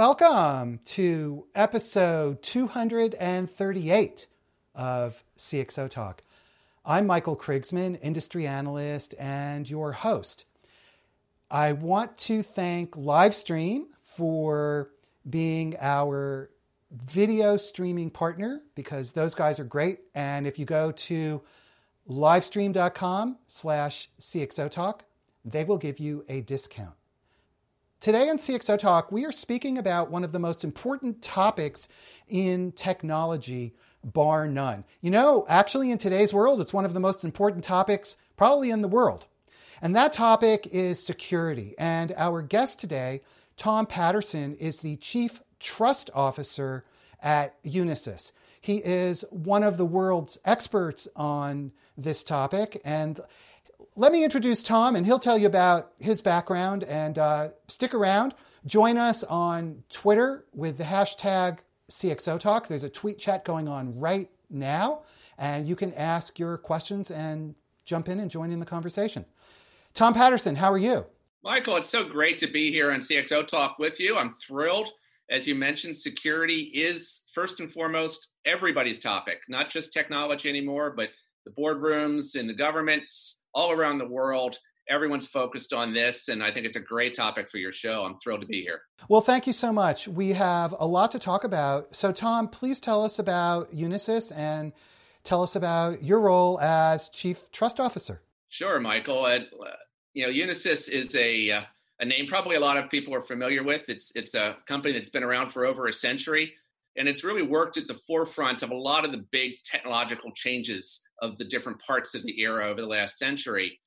welcome to episode 238 of CXO Talk. I'm Michael Krigsman, industry analyst and your host. I want to thank Livestream for being our video streaming partner because those guys are great. And if you go to livestream.com slash CXO Talk, they will give you a discount. Today on CXO Talk, we are speaking about one of the most important topics in technology, bar none. You know, actually, in today's world, it's one of the most important topics probably in the world. And that topic is security. And our guest today, Tom Patterson, is the Chief Trust Officer at Unisys. He is one of the world's experts on this topic. And let me introduce Tom, and he'll tell you about his background. And uh, stick around. Join us on Twitter with the hashtag CXO Talk. There's a tweet chat going on right now, and you can ask your questions and jump in and join in the conversation. Tom Patterson, how are you? Michael, it's so great to be here on CXO Talk with you. I'm thrilled. As you mentioned, security is first and foremost everybody's topic, not just technology anymore, but the boardrooms and the governments, all around the world. Everyone's focused on this, and I think it's a great topic for your show. I'm thrilled to be here. Well, thank you so much. We have a lot to talk about. So, Tom, please tell us about Unisys and tell us about your role as Chief Trust Officer. Sure, Michael. Uh, you know, Unisys is a uh, a name probably a lot of people are familiar with. It's it's a company that's been around for over a century, and it's really worked at the forefront of a lot of the big technological changes of the different parts of the era over the last century.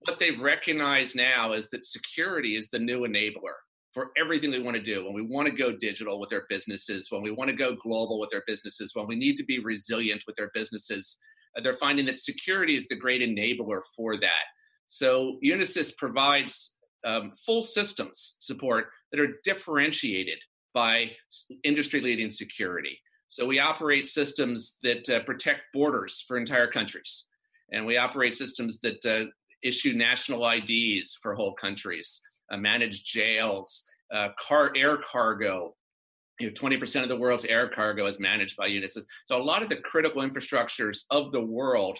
What they've recognized now is that security is the new enabler for everything they want to do. When we want to go digital with their businesses, when we want to go global with their businesses, when we need to be resilient with their businesses, uh, they're finding that security is the great enabler for that. So Unisys provides um, full systems support that are differentiated by industry leading security. So we operate systems that uh, protect borders for entire countries, and we operate systems that uh, issue national IDs for whole countries, uh, manage jails, uh, car air cargo. You know, 20% of the world's air cargo is managed by Unisys. So a lot of the critical infrastructures of the world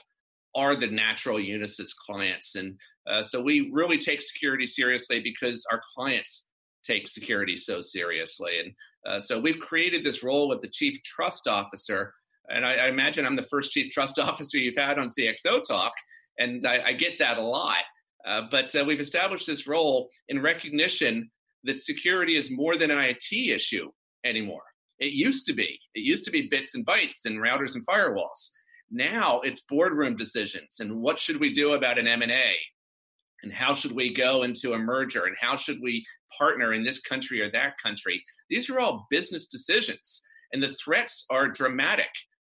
are the natural Unisys clients, and uh, so we really take security seriously because our clients take security so seriously. And uh, so we've created this role with the chief trust officer. And I, I, imagine I'm the first chief trust officer you've had on CXO Talk, and I, I get that a lot. Uh, but uh, we've established this role in recognition that security is more than an IT issue anymore. It used to be. It used to be bits and bytes and routers and firewalls. Now it's boardroom decisions and what should we do about an M&A and how should we go into a merger and how should we partner in this country or that country? These are all business decisions and the threats are dramatic.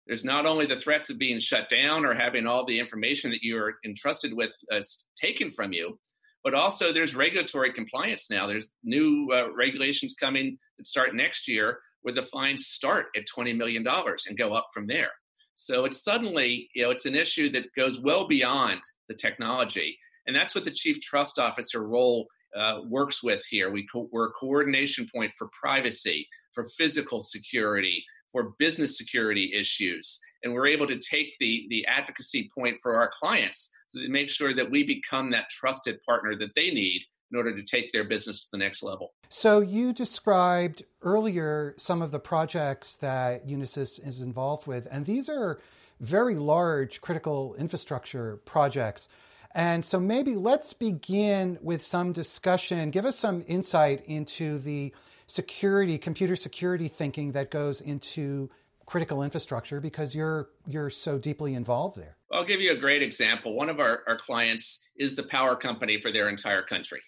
There's not only the threats of being shut down or having all the information that you're entrusted with uh, taken from you but also there's regulatory compliance now. There's new uh, regulations coming that start next year where the fines start at $20 million and go up from there. So it's suddenly you know it's an issue that goes well beyond the technology and that's what the chief trust officer role uh, works with here. We co- we're a coordination point for privacy, for physical security, for business security issues. And we're able to take the, the advocacy point for our clients so to make sure that we become that trusted partner that they need in order to take their business to the next level. So, you described earlier some of the projects that Unisys is involved with, and these are very large critical infrastructure projects. And so maybe let's begin with some discussion. Give us some insight into the security, computer security thinking that goes into critical infrastructure because you're you're so deeply involved there. I'll give you a great example. One of our, our clients is the power company for their entire country.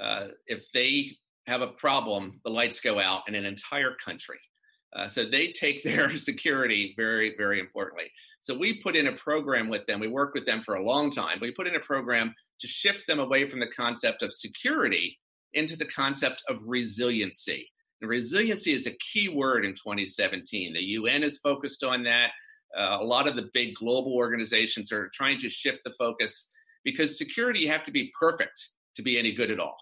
Uh, if they have a problem, the lights go out in an entire country. Uh, so they take their security very, very importantly. So we put in a program with them. We worked with them for a long time. We put in a program to shift them away from the concept of security into the concept of resiliency. And resiliency is a key word in 2017. The UN is focused on that. Uh, a lot of the big global organizations are trying to shift the focus because security you have to be perfect to be any good at all.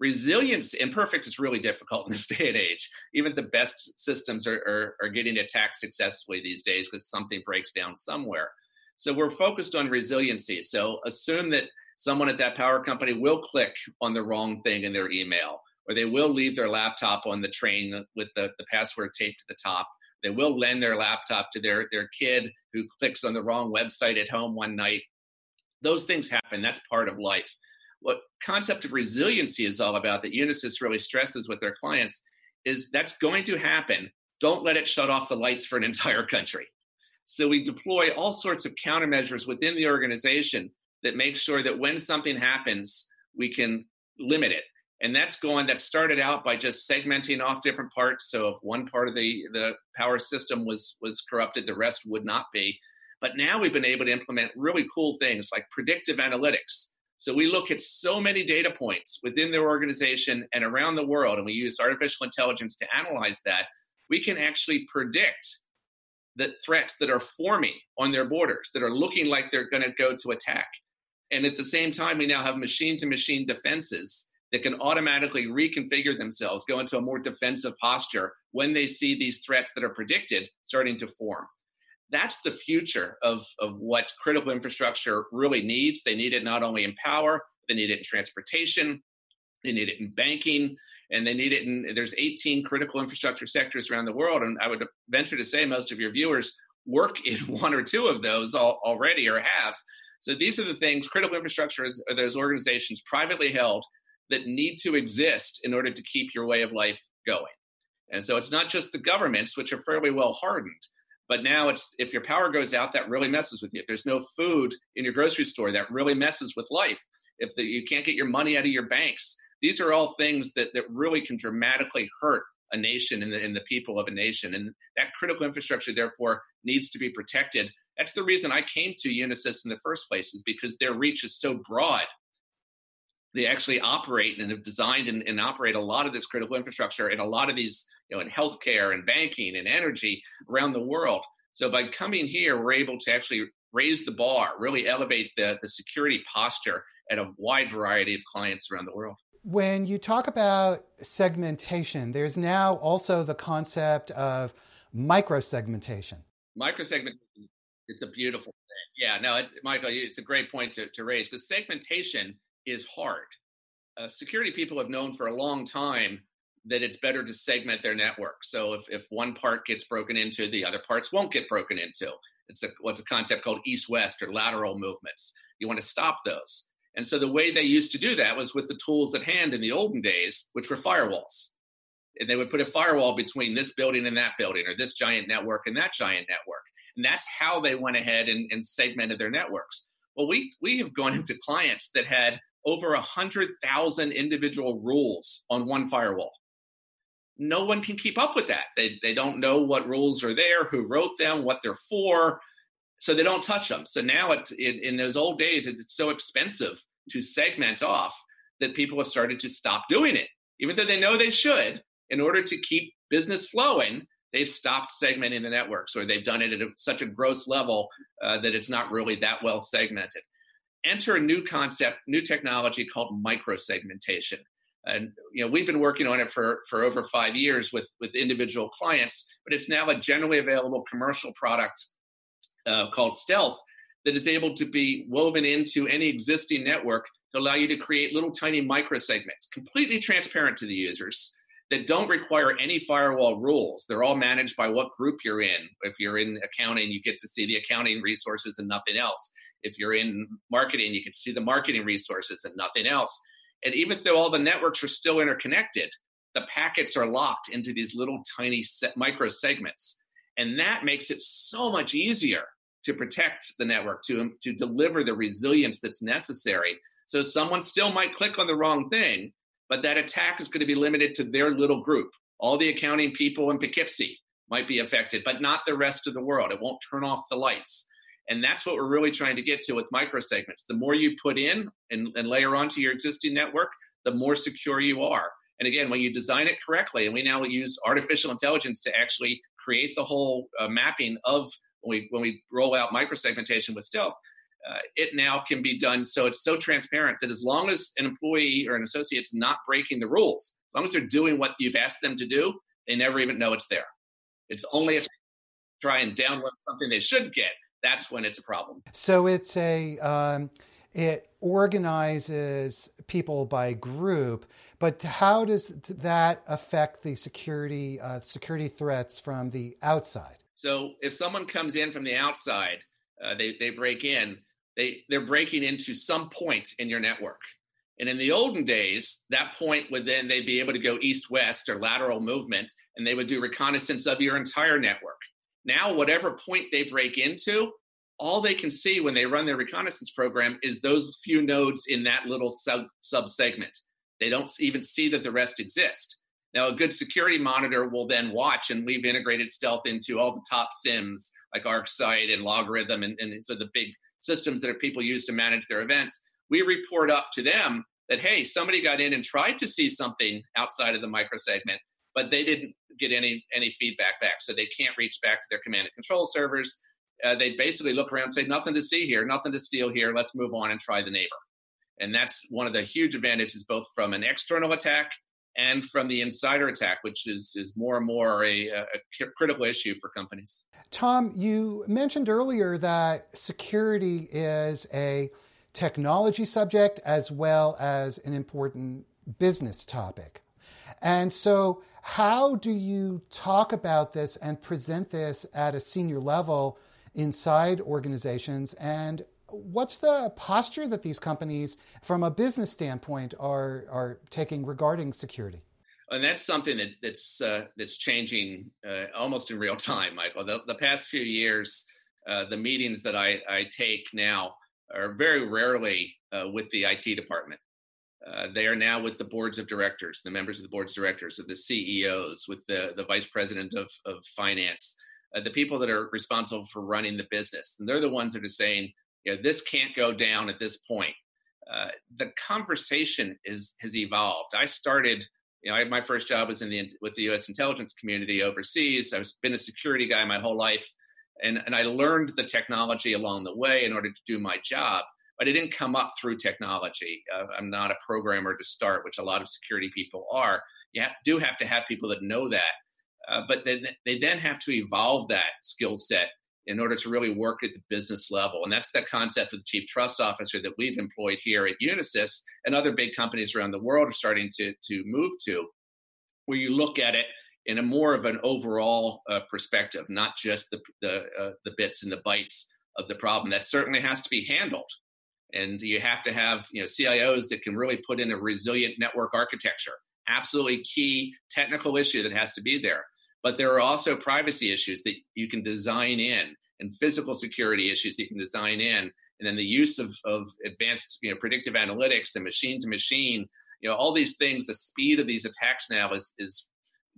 Resilience imperfect is really difficult in this day and age. Even the best systems are, are, are getting attacked successfully these days because something breaks down somewhere. So we're focused on resiliency. So assume that someone at that power company will click on the wrong thing in their email or they will leave their laptop on the train with the, the password taped to the top. They will lend their laptop to their, their kid who clicks on the wrong website at home one night. Those things happen. That's part of life what concept of resiliency is all about that Unisys really stresses with their clients is that's going to happen. Don't let it shut off the lights for an entire country. So we deploy all sorts of countermeasures within the organization that make sure that when something happens, we can limit it. And that's going that started out by just segmenting off different parts. So if one part of the, the power system was was corrupted, the rest would not be. But now we've been able to implement really cool things like predictive analytics so we look at so many data points within their organization and around the world, and we use artificial intelligence to analyze that. We can actually predict the threats that are forming on their borders, that are looking like they're going to go to attack. And at the same time, we now have machine to machine defenses that can automatically reconfigure themselves, go into a more defensive posture when they see these threats that are predicted starting to form that's the future of, of what critical infrastructure really needs. They need it not only in power, they need it in transportation, they need it in banking, and they need it in there's 18 critical infrastructure sectors around the world. And I would venture to say most of your viewers work in one or two of those already or have. So these are the things critical infrastructure are those organizations privately held that need to exist in order to keep your way of life going. And so it's not just the governments, which are fairly well hardened, but now it's if your power goes out, that really messes with you. If there's no food in your grocery store, that really messes with life. If the, you can't get your money out of your banks, these are all things that, that really can dramatically hurt a nation and the, and the people of a nation. And that critical infrastructure, therefore, needs to be protected. That's the reason I came to Unisys in the first place, is because their reach is so broad. They actually operate and have designed and, and operate a lot of this critical infrastructure in a lot of these you know, in healthcare and banking and energy around the world. So by coming here, we're able to actually raise the bar, really elevate the, the security posture at a wide variety of clients around the world. When you talk about segmentation, there's now also the concept of microsegmentation. Microsegmentation, it's a beautiful thing. Yeah, no, it's, Michael, it's a great point to, to raise because segmentation is hard. Uh, security people have known for a long time that it's better to segment their network. So if, if one part gets broken into, the other parts won't get broken into. It's a, what's a concept called east-west or lateral movements. You want to stop those. And so the way they used to do that was with the tools at hand in the olden days, which were firewalls. And they would put a firewall between this building and that building, or this giant network and that giant network. And that's how they went ahead and, and segmented their networks. Well, we we have gone into clients that had over a hundred thousand individual rules on one firewall no one can keep up with that. They, they don't know what rules are there, who wrote them, what they're for, so they don't touch them. So now, it, it, in those old days, it's so expensive to segment off that people have started to stop doing it, even though they know they should. In order to keep business flowing, they've stopped segmenting the networks, or they've done it at a, such a gross level uh, that it's not really that well segmented. Enter a new concept, new technology called microsegmentation. And you know we've been working on it for for over five years with with individual clients but it's now a generally available commercial product uh, called stealth that is able to be woven into any existing network to allow you to create little tiny micro segments completely transparent to the users that don't require any firewall rules. They're all managed by what group you're in. If you're in accounting you get to see the accounting resources and nothing else if you're in marketing you can see the marketing resources and nothing else and even though all the networks are still interconnected, the packets are locked into these little tiny micro segments. And that makes it so much easier to protect the network, to, to deliver the resilience that's necessary. So someone still might click on the wrong thing, but that attack is going to be limited to their little group. All the accounting people in Poughkeepsie might be affected, but not the rest of the world. It won't turn off the lights. And that's what we're really trying to get to with microsegments. The more you put in and, and layer onto your existing network, the more secure you are. And again, when you design it correctly, and we now use artificial intelligence to actually create the whole uh, mapping of when we when we roll out microsegmentation with Stealth, uh, it now can be done so it's so transparent that as long as an employee or an associate's not breaking the rules, as long as they're doing what you've asked them to do, they never even know it's there. It's only if they try and download something they should get, that's when it's a problem. So it's a um, it organizes people by group, but how does that affect the security uh, security threats from the outside? So if someone comes in from the outside, uh, they they break in. They they're breaking into some point in your network. And in the olden days, that point would then they'd be able to go east west or lateral movement, and they would do reconnaissance of your entire network. Now, whatever point they break into, all they can see when they run their reconnaissance program is those few nodes in that little sub sub segment. They don't even see that the rest exist. Now, a good security monitor will then watch, and we've integrated stealth into all the top SIEMs like ArcSight and LogRhythm and, and so the big systems that people use to manage their events. We report up to them that hey, somebody got in and tried to see something outside of the microsegment, but they didn't get any any feedback back, so they can't reach back to their command and control servers uh, they basically look around and say, nothing to see here, nothing to steal here. Let's move on and try the neighbor. And that's one of the huge advantages, both from an external attack and from the insider attack, which is, is more and more a, a critical issue for companies. Tom, you mentioned earlier that security is a technology subject as well as an important business topic. And so, how do you talk about this and present this at a senior level inside organizations? And what's the posture that these companies from a business standpoint are are taking regarding security? And that's something that, that's uh, that's changing uh, almost in real time michael. The, the past few years uh, the meetings that I, I take now are very rarely uh, with the it department uh, they are now with the boards of directors the members of the boards of directors of the ceos with the, the vice president of, of finance uh, the people that are responsible for running the business. And they're the ones that are saying, you know, this can't go down at this point. Uh, the conversation is has evolved. I started, you know, I, my first job was in the with the U.S. intelligence community overseas. I've been a security guy my whole life, and and I learned the technology along the way in order to do my job. But it didn't come up through technology. Uh, I'm not a programmer to start, which a lot of security people are. You have, do have to have people that know that. Uh, but then they then have to evolve that skill set in order to really work at the business level. And that's the concept of the chief trust officer that we've employed here at Unisys and other big companies around the world are starting to, to move to, where you look at it in a more of an overall uh, perspective, not just the, the, uh, the bits and the bytes of the problem. That certainly has to be handled. And you have to have you know CIOs that can really put in a resilient network architecture. Absolutely key technical issue that has to be there. But there are also privacy issues that you can design in and physical security issues that you can design in. And then the use of, of advanced you know predictive analytics and machine to machine you know all these things the speed of these attacks now is is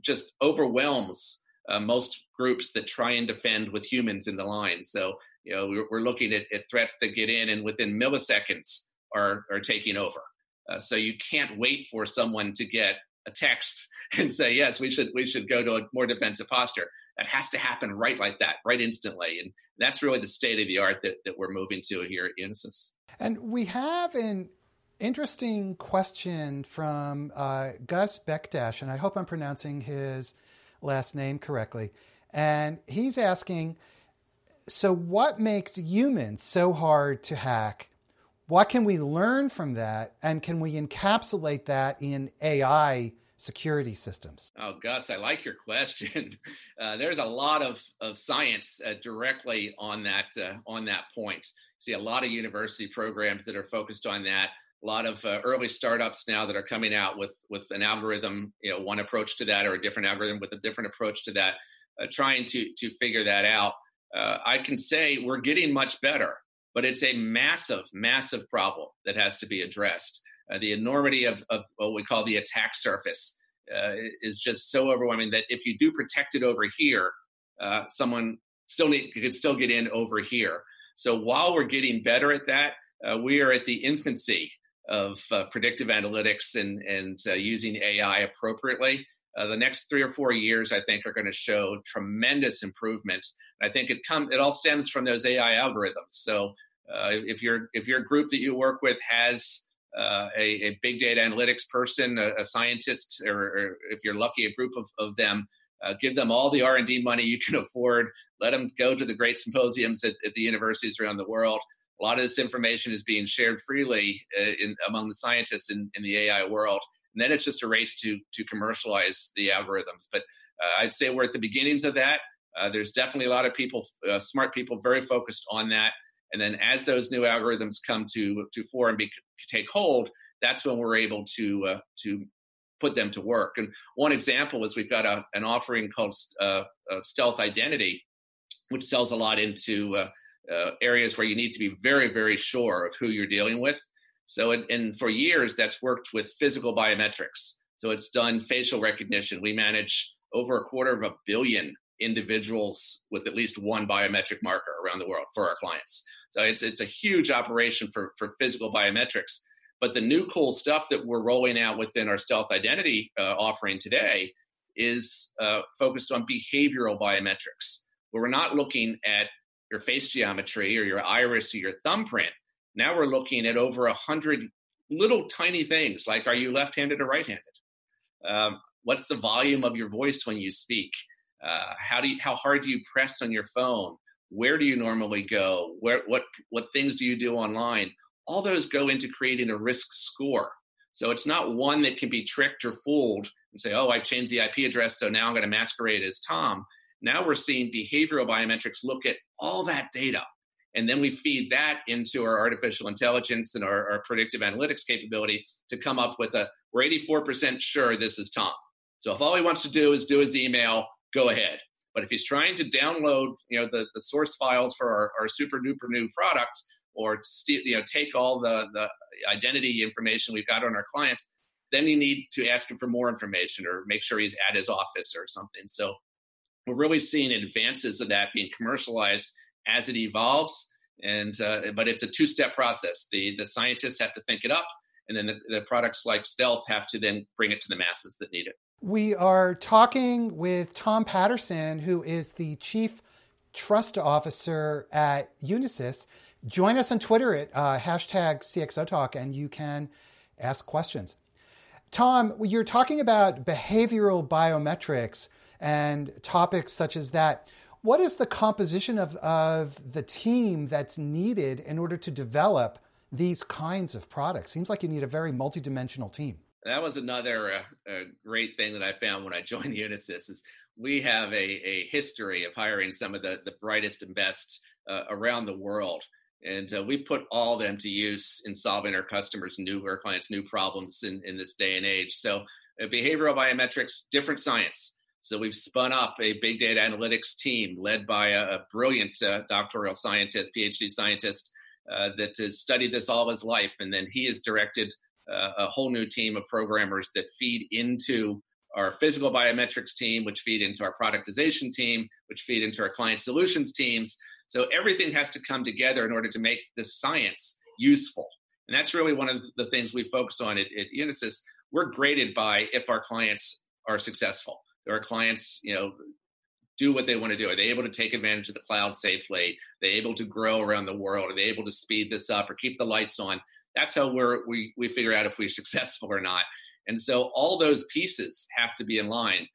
just overwhelms uh, most groups that try and defend with humans in the line. So you know we're, we're looking at, at, threats that get in and within milliseconds are are taking over. Uh, so you can't wait for someone to get a text and say yes we should we should go to a more defensive posture. That has to happen right like that right instantly and that's really the state of the art that, that we're moving to here at unisys. And we have an interesting question from uh, gus bekdash and i hope i'm pronouncing his last name correctly. And he's asking so what makes humans so hard to hack what can we learn from that and can we encapsulate that in ai security systems? Oh, Gus, I like your question. Uh, there's a lot of, of science uh, directly on that uh, on that point. See a lot of university programs that are focused on that. A lot of uh, early startups now that are coming out with with an algorithm, you know, one approach to that or a different algorithm with a different approach to that, uh, trying to to figure that out. Uh, I can say we're getting much better, but it's a massive, massive problem that has to be addressed. Uh, the enormity of, of, what we call the attack surface uh, is just so overwhelming that if you do protect it over here, uh, someone still need, could still get in over here. So while we're getting better at that, uh, we are at the infancy of uh, predictive analytics and, and using AI appropriately. The next three or four years, I think, are going to show tremendous improvements. I think it come it all stems from those AI algorithms. So Uh, if your if your group that you work with has uh, a, a, big data analytics person, a, a scientist, or, or, if you're lucky, a group of, of them, uh, give them all the R&D money you can afford. Let them go to the great symposiums at, at the universities around the world. A lot of this information is being shared freely uh, in, among the scientists in, in the AI world. And then it's just a race to to commercialize the algorithms. But uh, I'd say we're at the beginnings of that. Uh, there's definitely a lot of people, uh, smart people, very focused on that. And then as those new algorithms come to to fore and be, take hold, that's when we're able to uh, to put them to work. And one example is we've got a, an offering called uh, uh, Stealth Identity, which sells a lot into areas where you need to be very, very sure of who you're dealing with. So, it, and for years, that's worked with physical biometrics. So it's done facial recognition. We manage over a quarter of a billion individuals with at least one biometric marker around the world for our clients. So it's it's a huge operation for for physical biometrics. But the new cool stuff that we're rolling out within our stealth identity uh, offering today is uh, focused on behavioral biometrics, where we're not looking at your face geometry or your iris or your thumbprint. Now we're looking at over a hundred little tiny things like are you left-handed or right-handed? Um, what's the volume of your voice when you speak? Uh, how do you, how hard do you press on your phone? Where do you normally go? Where what what things do you do online? All those go into creating a risk score. So it's not one that can be tricked or fooled and say, "Oh, I've changed the IP address, so now I'm going to masquerade as Tom." Now we're seeing behavioral biometrics look at all that data, and then we feed that into our artificial intelligence and our, our predictive analytics capability to come up with a we're 84% sure this is Tom. So if all he wants to do is do his email, go ahead. But if he's trying to download, you know, the, the source files for our, our super duper new product, or st- you know, take all the the identity information we've got on our clients, then you need to ask him for more information or make sure he's at his office or something. So we're really seeing advances of that being commercialized as it evolves. And uh, but it's a two step process. The the scientists have to think it up, and then the, the products like Stealth have to then bring it to the masses that need it. We are talking with Tom Patterson, who is the Chief Trust Officer at Unisys. Join us on Twitter at uh, hashtag CXOTalk and you can ask questions. Tom, you're talking about behavioral biometrics and topics such as that. What is the composition of, of the team that's needed in order to develop these kinds of products? Seems like you need a very multidimensional team that was another uh, great thing that I found when I joined Unisys is we have a, a history of hiring some of the, the brightest and best uh, around the world. And uh, we put all of them to use in solving our customers' new, our clients' new problems in, in this day and age. So, uh, behavioral biometrics, different science. So, we've spun up a big data analytics team led by a, a brilliant uh, doctoral scientist, PhD scientist, uh, that has studied this all his life. And then he has directed uh, a whole new team of programmers that feed into our physical biometrics team, which feed into our productization team, which feed into our client solutions teams. So everything has to come together in order to make the science useful. And that's really one of the things we focus on at, at Unisys. We're graded by if our clients are successful. Our clients, you know, do what they want to do. Are they able to take advantage of the cloud safely? Are they able to grow around the world? Are they able to speed this up or keep the lights on? That's how we're, we we figure out if we're successful or not. And so all those pieces have to be in line.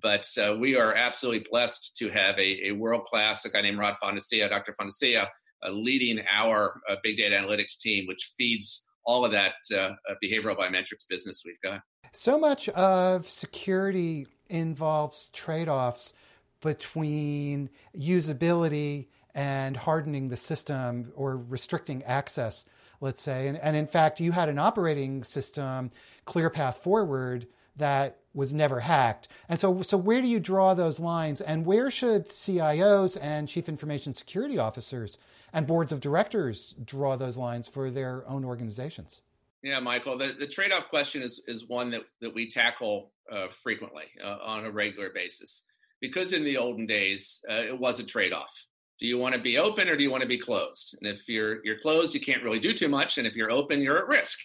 But uh, we are absolutely blessed to have a, a world class a guy named Rod Fontecilla, Dr. Fontecilla, uh, leading our uh, big data analytics team, which feeds all of that uh, uh, behavioral biometrics business we've got. So much of security involves trade offs between usability and hardening the system or restricting access, let's say. And, and in fact, you had an operating system, ClearPath Forward, that was never hacked. And so, so where do you draw those lines? And where should CIOs and chief information security officers and boards of directors draw those lines for their own organizations? Yeah, Michael, the, the trade off question is, is one that, that we tackle uh, frequently uh, on a regular basis. Because in the olden days uh, it was a trade-off. Do you want to be open or do you want to be closed? And if you're you're closed you can't really do too much and if you're open you're at risk.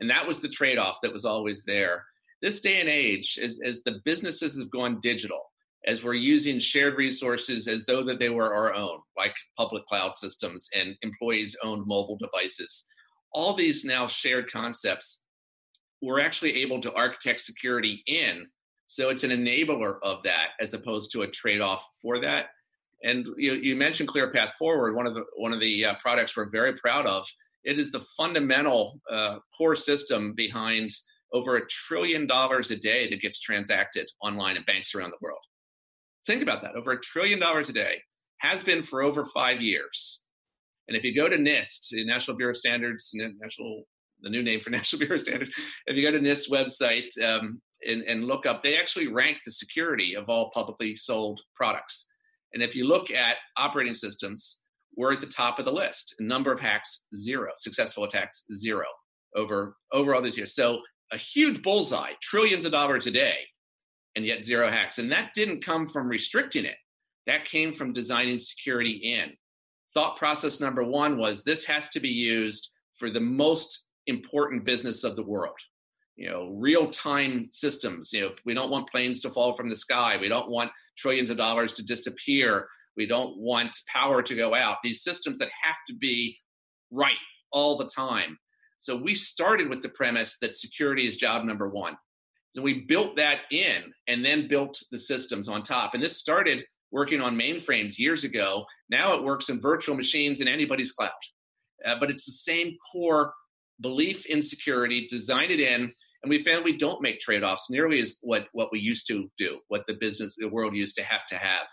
And that was the trade-off that was always there. This day and age as, as the businesses have gone digital as we're using shared resources as though that they were our own, like public cloud systems and employees' owned mobile devices. All these now shared concepts, we're actually able to architect security in. So it's an enabler of that as opposed to a trade-off for that. And you, you mentioned ClearPath Forward, one of the one of the uh, products we're very proud of. It is the fundamental uh, core system behind over a trillion dollars a day that gets transacted online in banks around the world. Think about that. Over a trillion dollars a day has been for over five years. And if you go to NIST, the National Bureau of Standards, and National, the new name for National Bureau of Standards, if you go to NIST website um, and, and look up, they actually rank the security of all publicly sold products. And if you look at operating systems, we're at the top of the list. Number of hacks, zero. Successful attacks, zero over over all these years. So a huge bullseye, trillions of dollars a day and yet zero hacks. And that didn't come from restricting it, that came from designing security in. Thought process number one was this has to be used for the most important business of the world. You know, real time systems. You know, we don't want planes to fall from the sky. We don't want trillions of dollars to disappear. We don't want power to go out. These systems that have to be right all the time. So we started with the premise that security is job number one. So we built that in and then built the systems on top. And this started working on mainframes years ago. Now it works in virtual machines in anybody's cloud. Uh, but it's the same core belief in security, design it in, and we found we don't make trade-offs nearly as what, what we used to do, what the business, the world used to have to have.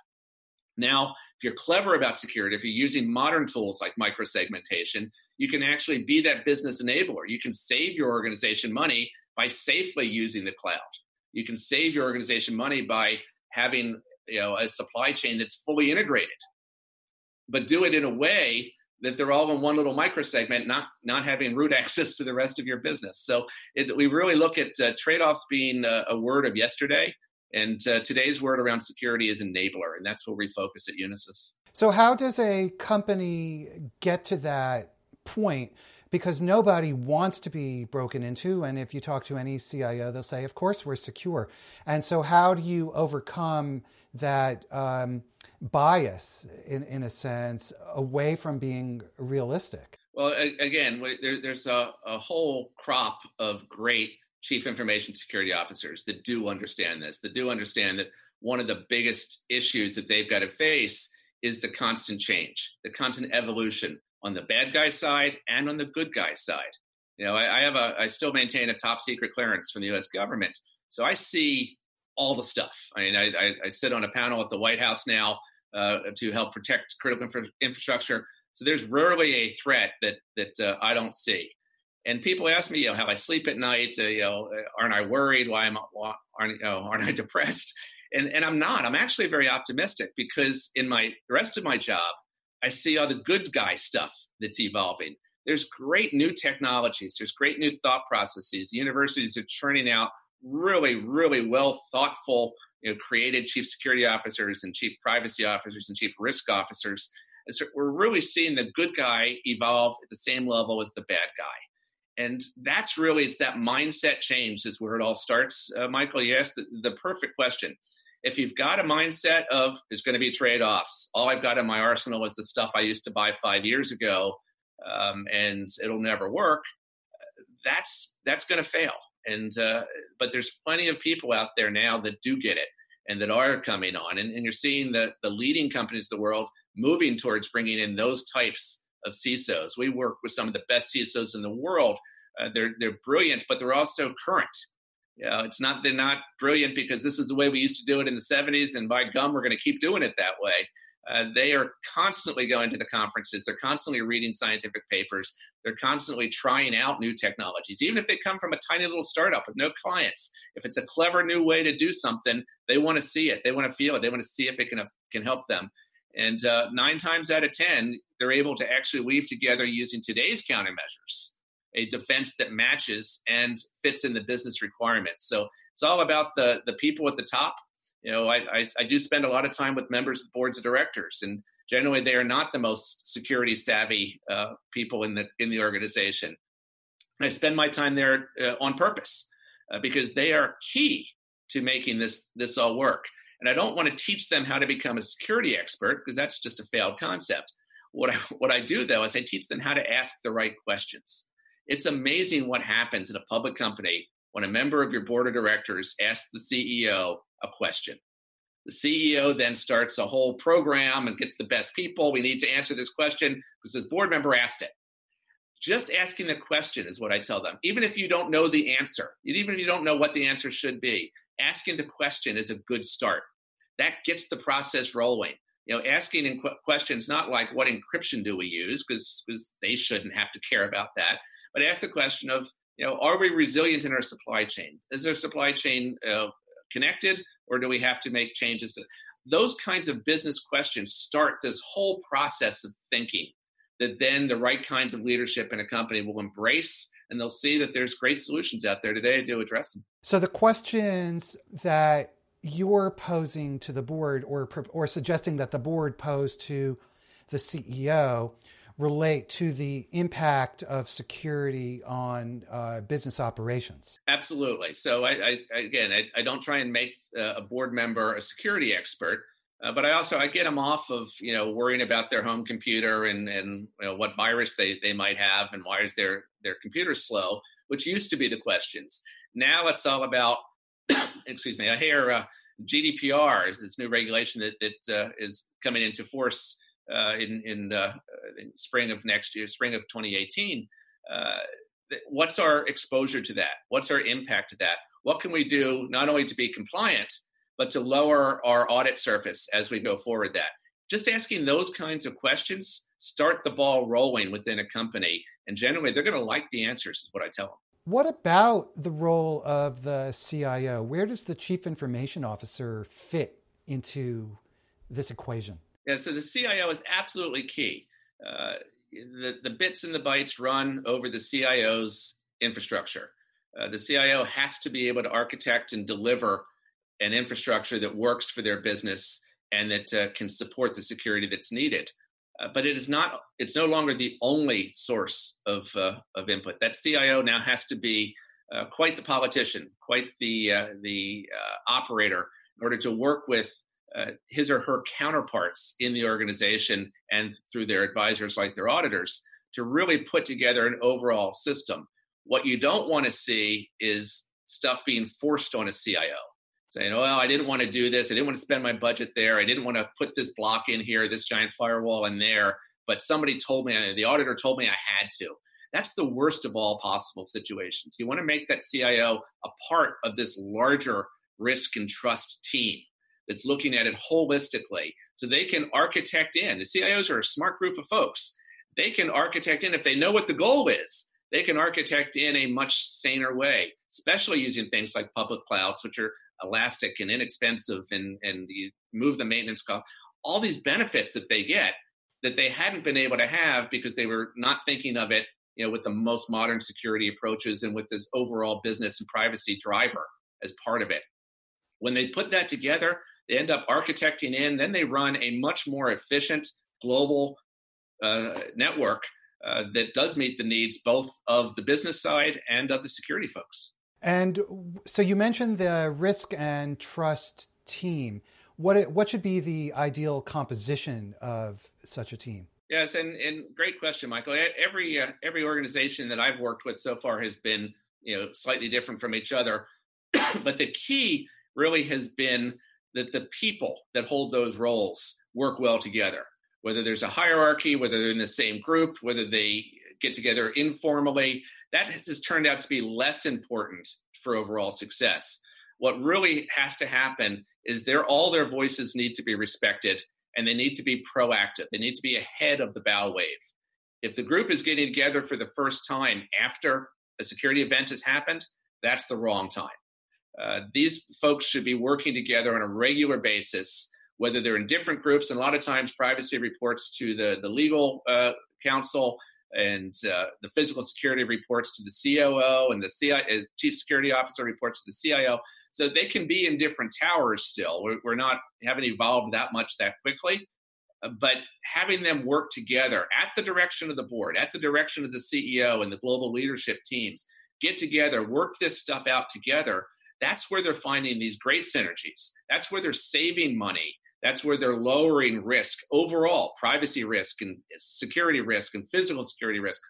Now, if you're clever about security, if you're using modern tools like microsegmentation, you can actually be that business enabler. You can save your organization money by safely using the cloud. You can save your organization money by having you know a supply chain that's fully integrated, but do it in a way that they're all in one little microsegment, not not having root access to the rest of your business. So it, we really look at uh, trade-offs being a, a, word of yesterday, and uh, today's word around security is enabler, and that's where we focus at Unisys. So how does a company get to that point? because nobody wants to be broken into. And if you talk to any CIO, they'll say, of course, we're secure. And so, how do you overcome that um, bias, in, in a sense, away from being realistic? Well, again, there, there's a, a whole crop of great chief information security officers that do understand this, that do understand that one of the biggest issues that they've got to face is the constant change, the constant evolution on the bad guy side and on the good guy side. You know, I, I have a, I still maintain a top secret clearance from the U.S. government, so I see all the stuff. I mean, I, I, I sit on a panel at the White House now uh, to help protect critical infra- infrastructure. So there's rarely a threat that that uh, I don't see. And people ask me, you know, how I sleep at night. Uh, you know, aren't I worried? Why am I, aren't you know, aren't I depressed? And and I'm not. I'm actually very optimistic because in my rest of my job, I see all the good guy stuff that's evolving. There's great new technologies, there's great new thought processes. Universities are churning out really, really well thoughtful, you know, created chief security officers and chief privacy officers and chief risk officers. And so we're really seeing the good guy evolve at the same level as the bad guy. And that's really, it's that mindset change is where it all starts. Uh, Michael, you asked the, the perfect question if you've got a mindset of there's going to be trade offs, all I've got in my arsenal is the stuff I used to buy five years ago, um, and it'll never work. That's that's going to fail. And uh, but there's plenty of people out there now that do get it and that are coming on, and, and you're seeing the the leading companies of the world moving towards bringing in those types of CISOs. We work with some of the best CISOs in the world. Uh, they're they're brilliant, but they're also current you know, it's not they're not brilliant because this is the way we used to do it in the 70s, and by gum, we're going to keep doing it that way. Uh, they are constantly going to the conferences. They're constantly reading scientific papers. They're constantly trying out new technologies, even if they come from a tiny little startup with no clients. If it's a clever new way to do something, they want to see it. They want to feel it. They want to see if it can can help them. And uh, nine times out of ten, they're able to actually weave together using today's countermeasures a defense that matches and fits in the business requirements. So it's all about the the people at the top. You know, I, I, I do spend a lot of time with members of boards of directors, and generally they are not the most security savvy uh, people in the in the organization. I spend my time there uh, on purpose uh, because they are key to making this this all work. And I don't want to teach them how to become a security expert because that's just a failed concept. What I, what I do though is I teach them how to ask the right questions. It's amazing what happens in a public company when a member of your board of directors asks the CEO a question. The CEO then starts a whole program and gets the best people. We need to answer this question because this board member asked it. Just asking the question is what I tell them. Even if you don't know the answer, even if you don't know what the answer should be, asking the question is a good start. That gets the process rolling. You know, asking questions not like what encryption do we use because they shouldn't have to care about that, but ask the question of you know, are we resilient in our supply chain? Is our supply chain uh, connected, or do we have to make changes to those kinds of business questions start this whole process of thinking that then the right kinds of leadership in a company will embrace and they'll see that there's great solutions out there today to address them. So the questions that you're posing to the board or or suggesting that the board pose to the CEO relate to the impact of security on uh, business operations? Absolutely. So, I, I again, I, I, don't try and make uh, a board member a security expert, uh, but I also I get them off of you know worrying about their home computer and and you know, what virus they they might have and why is their their computer slow, which used to be the questions. Now it's all about excuse me. I hear uh, GDPR is this new regulation that that uh, is coming into force uh, in in, uh, in, spring of next year, spring of 2018. Uh, what's our exposure to that? What's our impact to that? What can we do not only to be compliant, but to lower our audit surface as we go forward? That just asking those kinds of questions start the ball rolling within a company, and generally they're going to like the answers. Is what I tell them. What about the role of the CIO? Where does the chief information officer fit into this equation? Yeah, so the CIO is absolutely key. Uh, the, the bits and the bytes run over the CIO's infrastructure. Uh, the CIO has to be able to architect and deliver an infrastructure that works for their business and that uh, can support the security that's needed. Uh, but it is not; it's no longer the only source of uh, of input. That CIO now has to be uh, quite the politician, quite the the operator, in order to work with uh, his or her counterparts in the organization and through their advisors like their auditors to really put together an overall system. What you don't want to see is stuff being forced on a CIO. Saying, well, I didn't want to do this. I didn't want to spend my budget there. I didn't want to put this block in here, this giant firewall in there. But somebody told me, the auditor told me I had to. That's the worst of all possible situations. You want to make that CIO a part of this larger risk and trust team that's looking at it holistically so they can architect in. The CIOs are a smart group of folks. They can architect in if they know what the goal is. They can architect in a much saner way, especially using things like public clouds, which are elastic and inexpensive, and, and you move the maintenance cost. All these benefits that they get that they hadn't been able to have because they were not thinking of it you know with the most modern security approaches and with this overall business and privacy driver as part of it when they put that together they end up architecting in, then they run a much more efficient global uh, network uh, that does meet the needs both of the business side and of the security folks. And so you mentioned the risk and trust team. What what should be the ideal composition of such a team? Yes, and, and great question, Michael. Every uh, every organization that I've worked with so far has been you know slightly different from each other, but the key really has been that the people that hold those roles work well together. Whether there's a hierarchy, whether they're in the same group, whether they get together informally, that has turned out to be less important for overall success. What really has to happen is all their voices need to be respected and they need to be proactive. They need to be ahead of the bow wave. If the group is getting together for the first time after a security event has happened, that's the wrong time. Uh, these folks should be working together on a regular basis, whether they're in different groups. And a lot of times, privacy reports to the, the legal uh, counsel, and uh, the physical security reports to the COO, and the CI, uh, chief security officer reports to the CIO. So they can be in different towers still. We're, we're not haven't evolved that much that quickly. Uh, but having them work together at the direction of the board, at the direction of the CEO and the global leadership teams, get together, work this stuff out together that's where they're finding these great synergies. That's where they're saving money. That's where they're lowering risk overall, privacy risk and security risk and physical security risk.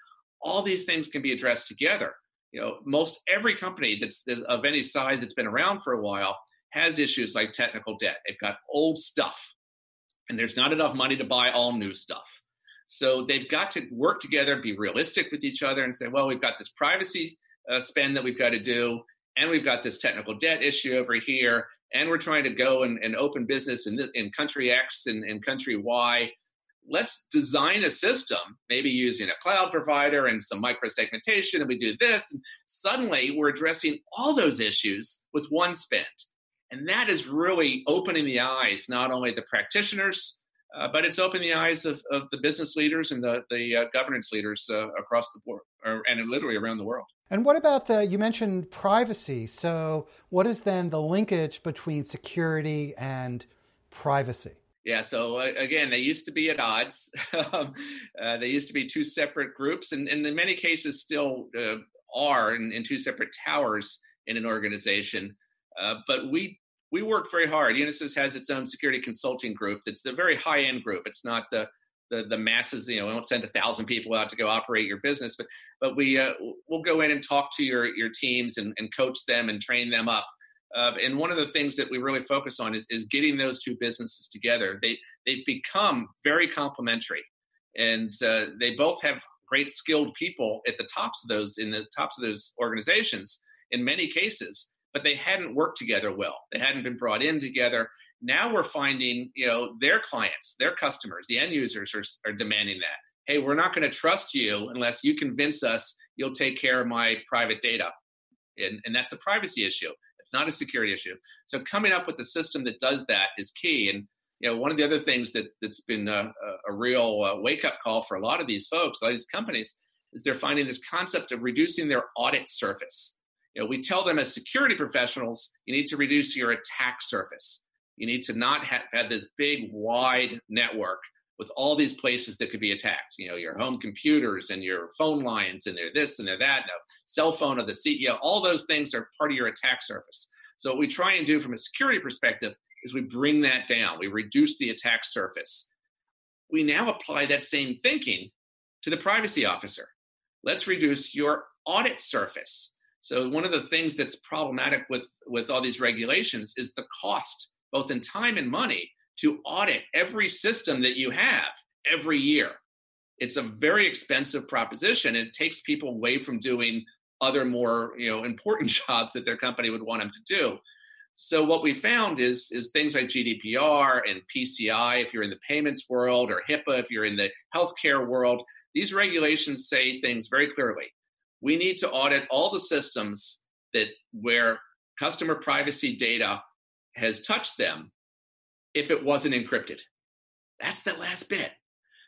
All these things can be addressed together. You know, most every company that's, of any size that's been around for a while has issues like technical debt. They've got old stuff, and there's not enough money to buy all new stuff. So they've got to work together, be realistic with each other, and say, well, we've got this privacy uh, spend that we've got to do, and we've got this technical debt issue over here, and we're trying to go and, and open business in, in country X and, and country Y. Let's design a system, maybe using a cloud provider and some micro segmentation, and we do this. And suddenly, we're addressing all those issues with one spend. And that is really opening the eyes, not only the practitioners, uh, but it's opening the eyes of, of the business leaders and the, the uh, governance leaders uh, across the board or, and literally around the world. And what about the, you mentioned privacy. So, what is then the linkage between security and privacy? Yeah, so uh, again, they used to be at odds. um, uh, they used to be two separate groups, and, and in many cases still uh, are in, in, two separate towers in an organization. Uh, but we we work very hard. Unisys has its own security consulting group. It's a very high end group. It's not the the, the masses. You know, we don't send a thousand people out to go operate your business, but but we uh, we'll go in and talk to your your teams and, and coach them and train them up. Uh, and one of the things that we really focus on is, is getting those two businesses together. They they've become very complementary, and uh, they both have great skilled people at the tops of those in the tops of those organizations in many cases but they hadn't worked together well. They hadn't been brought in together. Now we're finding, you know, their clients, their customers, the end users are, are demanding that. Hey, we're not going to trust you unless you convince us you'll take care of my private data. And, and that's a privacy issue. It's not a security issue. So coming up with a system that does that is key. And you know, one of the other things that's that's been a, a real uh, wake up call for a lot of these folks, a lot of these companies, is they're finding this concept of reducing their audit surface you know, we tell them as security professionals, you need to reduce your attack surface. You need to not have, have this big, wide network with all these places that could be attacked. You know, your home computers and your phone lines, and they're this and they're that. No, cell phone of the CEO. All those things are part of your attack surface. So what we try and do from a security perspective is we bring that down. We reduce the attack surface. We now apply that same thinking to the privacy officer. Let's reduce your audit surface. So one of the things that's problematic with with all these regulations is the cost, both in time and money, to audit every system that you have every year. It's a very expensive proposition. It takes people away from doing other more you know important jobs that their company would want them to do. So what we found is is things like GDPR and PCI if you're in the payments world or HIPAA if you're in the healthcare world. These regulations say things very clearly we need to audit all the systems that where customer privacy data has touched them if it wasn't encrypted. That's the last bit.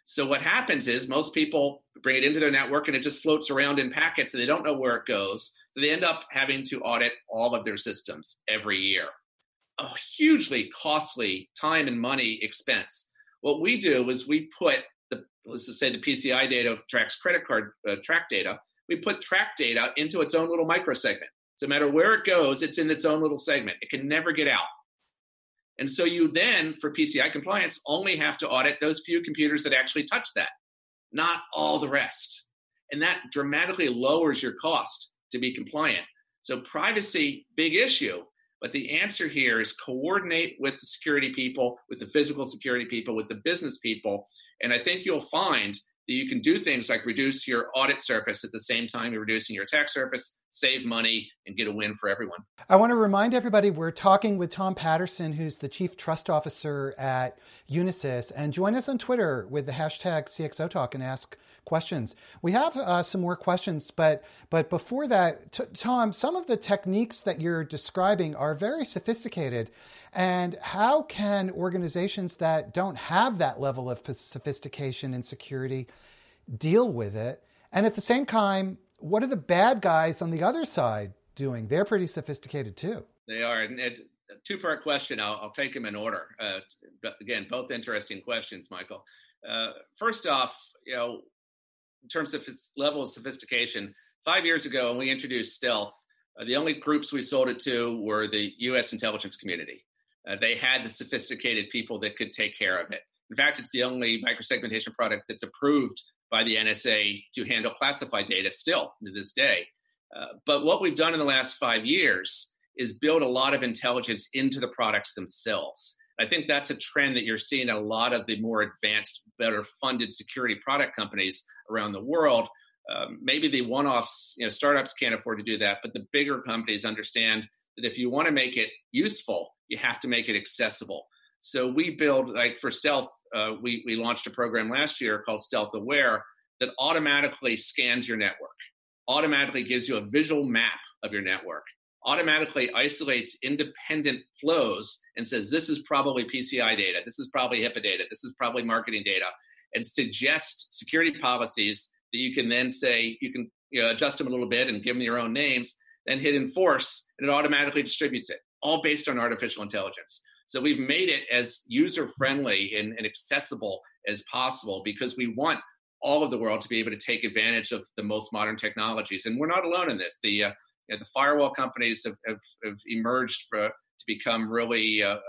So what happens is most people bring it into their network and it just floats around in packets and they don't know where it goes. So they end up having to audit all of their systems every year. A hugely costly time and money expense. What we do is we put the let's say the PCI data tracks credit card uh, track data we put track data into its own little microsegment. So no matter where it goes, it's in its own little segment. It can never get out. And so you then, for PCI compliance, only have to audit those few computers that actually touch that, not all the rest. And that dramatically lowers your cost to be compliant. So privacy, big issue. But the answer here is coordinate with the security people, with the physical security people, with the business people. And I think you'll find that you can do things like reduce your audit surface at the same time you're reducing your attack surface, save money, and get a win for everyone. I want to remind everybody we're talking with Tom Patterson, who's the Chief Trust Officer at Unisys, and join us on Twitter with the hashtag CXOTalk and ask questions. We have uh, some more questions, but but before that, t- Tom, some of the techniques that you're describing are very sophisticated. And how can organizations that don't have that level of sophistication and security deal with it? And at the same time, what are the bad guys on the other side doing? They're pretty sophisticated too. They are. And a two part question. I'll, I'll, take them in order. Uh, again, both interesting questions, Michael. Uh, first off, you know, in terms of level of sophistication, five years ago when we introduced Stealth, Uh, the only groups we sold it to were the U.S. intelligence community. Uh, they had the sophisticated people that could take care of it. In fact, it's the only microsegmentation product that's approved by the NSA to handle classified data still to this day. Uh, but what we've done in the last five years is build a lot of intelligence into the products themselves. I think that's a trend that you're seeing a lot of the more advanced, better funded security product companies around the world. Um, maybe the one-offs, you know, startups can't afford to do that, but the bigger companies understand that if you want to make it useful, you have to make it accessible. So we build, like for Stealth, uh, we we launched a program last year called Stealth Aware that automatically scans your network, automatically gives you a visual map of your network, automatically isolates independent flows and says, this is probably PCI data, this is probably HIPAA data, this is probably marketing data, and suggests security policies that you can then say, you can you know, adjust them a little bit and give them your own names, then hit enforce, and it automatically distributes it, all based on artificial intelligence. So we've made it as user friendly and, and accessible as possible because we want all of the world to be able to take advantage of the most modern technologies. And we're not alone in this. The uh, you know, the firewall companies have, have, have emerged for, to become really uh, uh,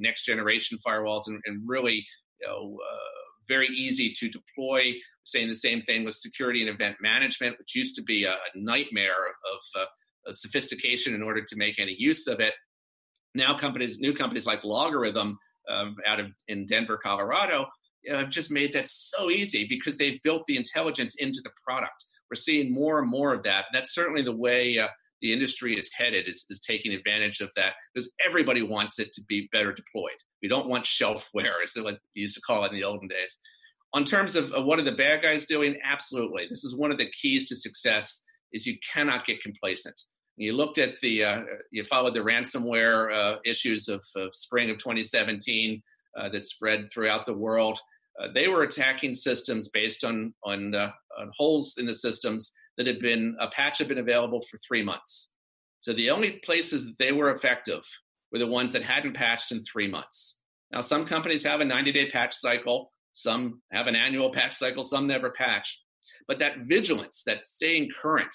next generation firewalls and, and really you know, uh, very easy to deploy. Saying the same thing with security and event management, which used to be a, nightmare of, uh, of sophistication in order to make any use of it. Now, companies, new companies like LogRhythm um, out of in Denver, Colorado, know, have just made that so easy because they've built the intelligence into the product. We're seeing more and more of that. And that's certainly the way uh, the industry is headed is, is taking advantage of that because everybody wants it to be better deployed. We don't want shelfware, as what we used to call it in the olden days. On terms of, of what are the bad guys doing, absolutely. This is one of the keys to success is you cannot get complacent. You looked at the, uh, you followed the ransomware uh, issues of, of, spring of 2017 uh, that spread throughout the world. Uh, they were attacking systems based on on, uh, on holes in the systems that had been a patch had been available for three months. So the only places that they were effective were the ones that hadn't patched in three months. Now, some companies have a 90 day patch cycle, some have an annual patch cycle, some never patch. But that vigilance, that staying current,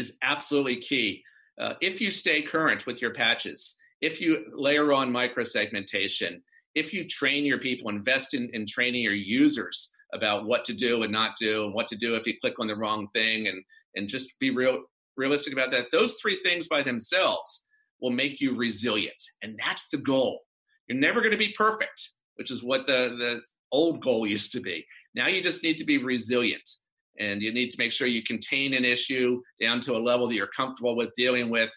is absolutely key. Uh, if you stay current with your patches, if you layer on microsegmentation, if you train your people, invest in, in training your users about what to do and not do and what to do if you click on the wrong thing and and just be real realistic about that those three things by themselves will make you resilient. And that's the goal. You're never going to be perfect which is what the the old goal used to be. Now you just need to be resilient and you need to make sure you contain an issue down to a level that you're comfortable with dealing with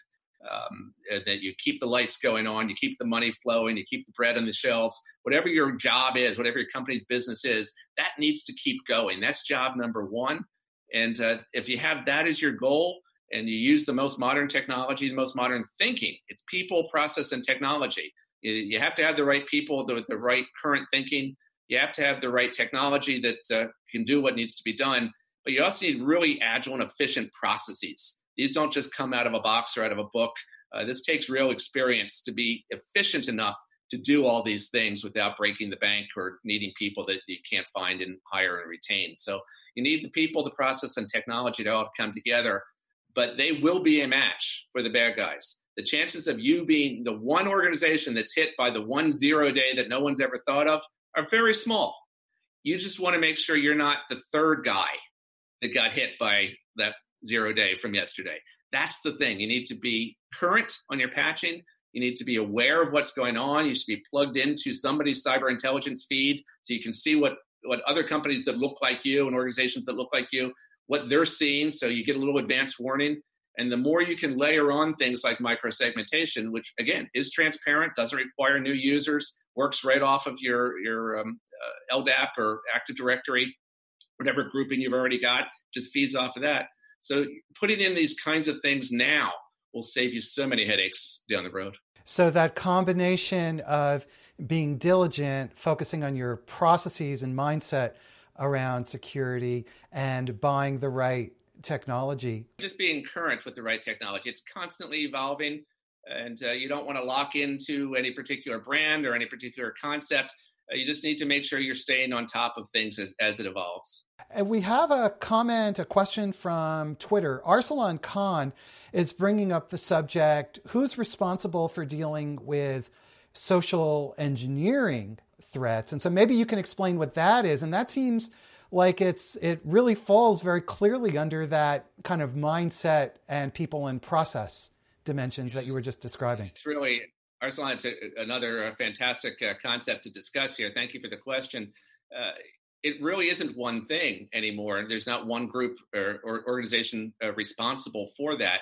um, that you keep the lights going on, you keep the money flowing, you keep the bread on the shelves, whatever your job is, whatever your company's business is, that needs to keep going. That's job number one. And uh, if you have that as your goal and you use the most modern technology, the most modern thinking, it's people, process, and technology. You, you have to have the right people with the right current thinking. You have to have the right technology that uh, can do what needs to be done. But you also need really agile and efficient processes these don't just come out of a box or out of a book. Uh, this takes real experience to be efficient enough to do all these things without breaking the bank or needing people that you can't find and hire and retain. So you need the people, the process, and technology to all come together, but they will be a match for the bad guys. The chances of you being the one organization that's hit by the one zero day that no one's ever thought of are very small. You just want to make sure you're not the third guy that got hit by that zero day from yesterday. That's the thing. You need to be current on your patching. You need to be aware of what's going on. You should be plugged into somebody's cyber intelligence feed so you can see what, what other companies that look like you and organizations that look like you, what they're seeing. So you get a little advance warning. And the more you can layer on things like microsegmentation, which again is transparent, doesn't require new users, works right off of your your um, uh, LDAP or Active Directory, whatever grouping you've already got, just feeds off of that. So putting in these kinds of things now will save you so many headaches down the road. So that combination of being diligent, focusing on your processes and mindset around security and buying the right technology. Just being current with the right technology. It's constantly evolving and uh, you don't want to lock into any particular brand or any particular concept. Uh, you just need to make sure you're staying on top of things as, as it evolves. And we have a comment, a question from Twitter. Arsalan Khan is bringing up the subject who's responsible for dealing with social engineering threats? And so maybe you can explain what that is. And that seems like it's it really falls very clearly under that kind of mindset and people and process dimensions that you were just describing. It's really Arsalan, it's a, another uh, fantastic uh, concept to discuss here. Thank you for the question. Uh, it really isn't one thing anymore. There's not one group or, or organization uh, responsible for that.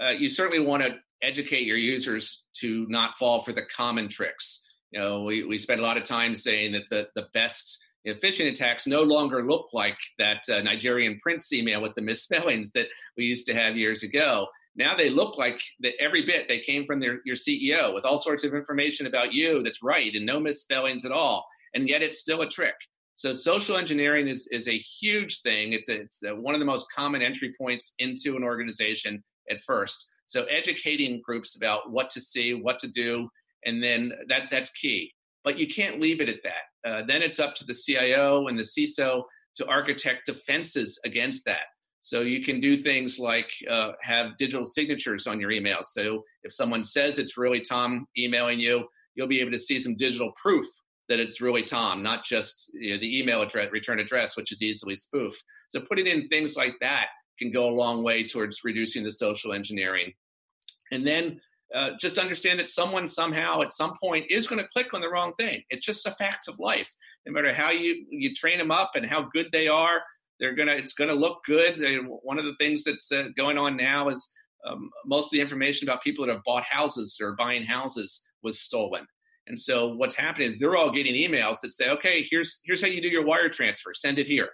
Uh, you certainly want to educate your users to not fall for the common tricks. You know, we, we spend a lot of time saying that the, the best phishing attacks no longer look like that uh, Nigerian prince email with the misspellings that we used to have years ago. Now they look like that every bit they came from their, your CEO with all sorts of information about you that's right and no misspellings at all. And yet it's still a trick. So social engineering is, is a huge thing. It's, a, it's a, one of the most common entry points into an organization at first. So educating groups about what to see, what to do, and then that that's key. But you can't leave it at that. Uh, then it's up to the CIO and the CISO to architect defenses against that. So you can do things like uh, have digital signatures on your emails. So if someone says it's really Tom emailing you, you'll be able to see some digital proof that it's really Tom, not just you know, the email address, return address, which is easily spoofed. So putting in things like that can go a long way towards reducing the social engineering. And then uh, just understand that someone somehow at some point is going to click on the wrong thing. It's just a fact of life. No matter how you you train them up and how good they are, they're gonna it's gonna look good. One of the things that's uh, going on now is um, most of the information about people that have bought houses or buying houses was stolen. And so what's happening is they're all getting emails that say, "Okay, here's here's how you do your wire transfer. Send it here,"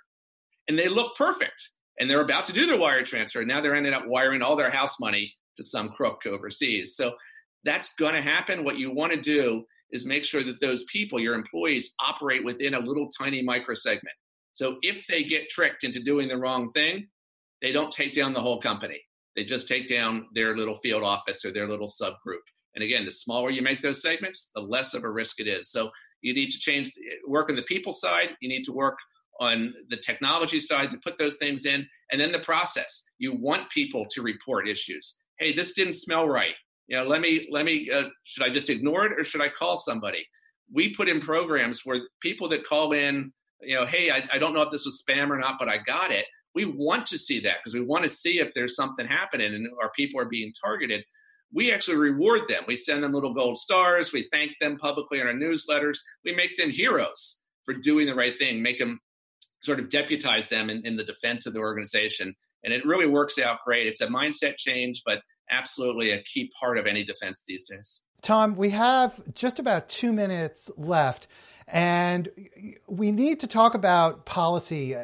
and they look perfect. And they're about to do their wire transfer. And now they're ending up wiring all their house money to some crook overseas. So that's going to happen. What you want to do is make sure that those people, your employees, operate within a little tiny micro segment. So if they get tricked into doing the wrong thing, they don't take down the whole company. They just take down their little field office or their little subgroup. And again, the smaller you make those segments, the less of a risk it is. So you need to change, work on the people side. You need to work on the technology side to put those things in. And then the process. You want people to report issues. Hey, this didn't smell right. You know, let me, let me, uh, should I just ignore it or should I call somebody? We put in programs where people that call in you know, hey, I, I don't know if this was spam or not, but I got it. We want to see that because we want to see if there's something happening and our people are being targeted. We actually reward them. We send them little gold stars. We thank them publicly in our newsletters. We make them heroes for doing the right thing, make them sort of deputize them in, in the defense of the organization. And it really works out great. It's a mindset change, but absolutely a key part of any defense these days. Tom, we have just about two minutes left. And we need to talk about policy.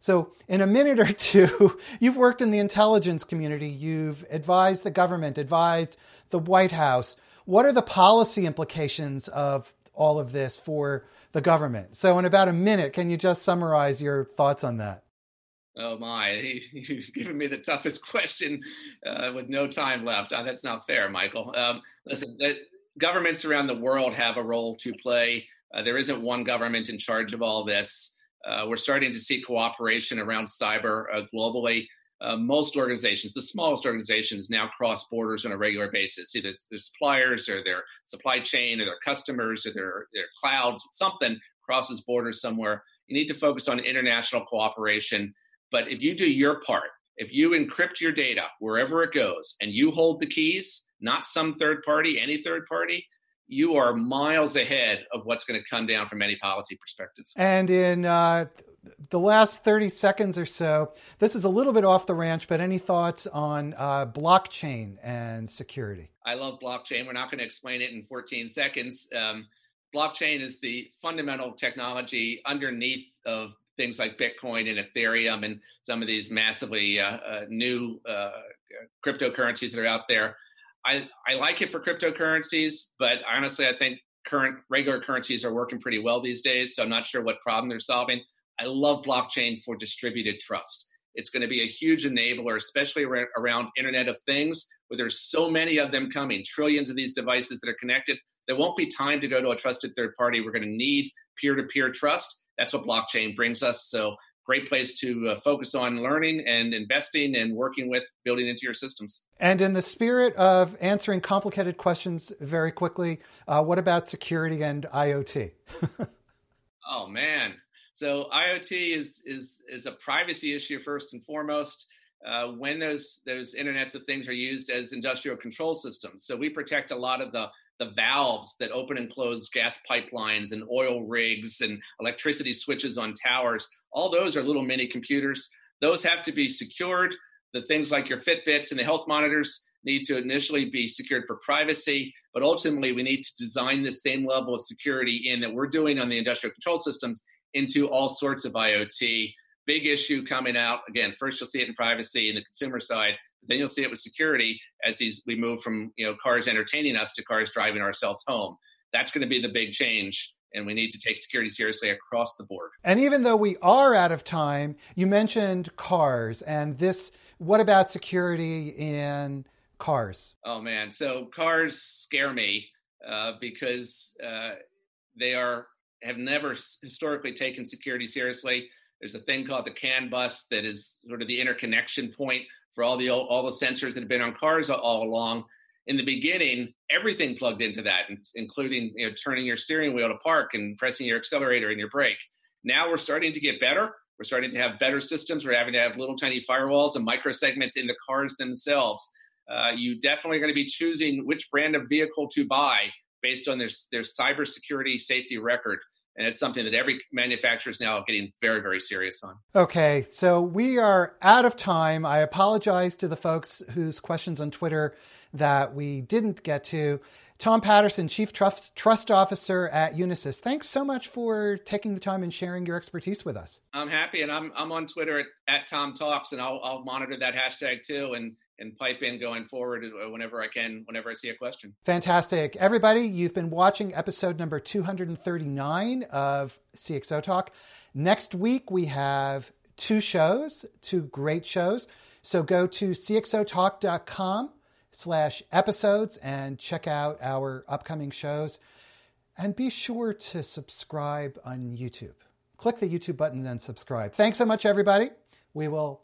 So, in a minute or two, you've worked in the intelligence community, you've advised the government, advised the White House. What are the policy implications of all of this for the government? So, in about a minute, can you just summarize your thoughts on that? Oh my, you've given me the toughest question uh, with no time left. Uh, that's not fair, Michael. Um, listen, governments around the world have a role to play. Uh, there isn't one government in charge of all this. Uh, we're starting to see cooperation around cyber uh, globally. Uh, most organizations, the smallest organizations, now cross borders on a regular basis. Either their suppliers or their supply chain or their customers or their, their clouds, something crosses borders somewhere. You need to focus on international cooperation. But if you do your part, if you encrypt your data wherever it goes and you hold the keys, not some third party, any third party, you are miles ahead of what's going to come down from any policy perspectives. And in uh, the last 30 seconds or so, this is a little bit off the ranch, but any thoughts on uh, blockchain and security? I love blockchain. We're not going to explain it in 14 seconds. Um, blockchain is the fundamental technology underneath of things like Bitcoin and Ethereum and some of these massively uh, uh new uh, cryptocurrencies that are out there. I, I like it for cryptocurrencies, but honestly, I think current regular currencies are working pretty well these days. So I'm not sure what problem they're solving. I love blockchain for distributed trust. It's going to be a huge enabler, especially around Internet of Things, where there's so many of them coming, trillions of these devices that are connected. There won't be time to go to a trusted third party. We're going to need peer to peer trust. That's what blockchain brings us. So, great place to uh, focus on learning and investing and working with building into your systems. And in the spirit of answering complicated questions very quickly, uh, what about security and IoT? oh, man. So IoT is is is a privacy issue first and foremost. Uh, when those those internets of things are used as industrial control systems, so we protect a lot of the the valves that open and close gas pipelines and oil rigs and electricity switches on towers. All those are little mini computers. Those have to be secured. The things like your Fitbits and the health monitors need to initially be secured for privacy, but ultimately we need to design the same level of security in that we're doing on the industrial control systems into all sorts of IoT. Big issue coming out. Again, first you'll see it in privacy in the consumer side, but then you'll see it with security as these we move from you know cars entertaining us to cars driving ourselves home. That's going to be the big change and we need to take security seriously across the board. And even though we are out of time, you mentioned cars and this what about security in cars? Oh man, so cars scare me uh, because uh, they are have never historically taken security seriously. There's a thing called the CAN bus that is sort of the interconnection point for all the all the sensors that have been on cars all along. In the beginning, everything plugged into that, including you know, turning your steering wheel to park and pressing your accelerator and your brake. Now we're starting to get better. We're starting to have better systems. We're having to have little tiny firewalls and micro segments in the cars themselves. Uh, you definitely are going to be choosing which brand of vehicle to buy based on their, their cybersecurity safety record and it's something that every manufacturer is now getting very very serious on. Okay so we are out of time. I apologize to the folks whose questions on twitter that we didn't get to. Tom patterson chief trust, trust officer at unisys thanks so much for taking the time and sharing your expertise with us. I'm happy and i'm, I'm on twitter at, at tom talks and I'll, I'll monitor that hashtag too and and pipe in going forward uh, whenever I can, whenever I see a question. Fantastic. Everybody, you've been watching episode number 239 of CXO Talk. Next week, we have two shows, two great shows. So go to cxotalk.com slash episodes and check out our upcoming shows. And be sure to subscribe on YouTube. Click the YouTube button and subscribe. Thanks so much, everybody. We will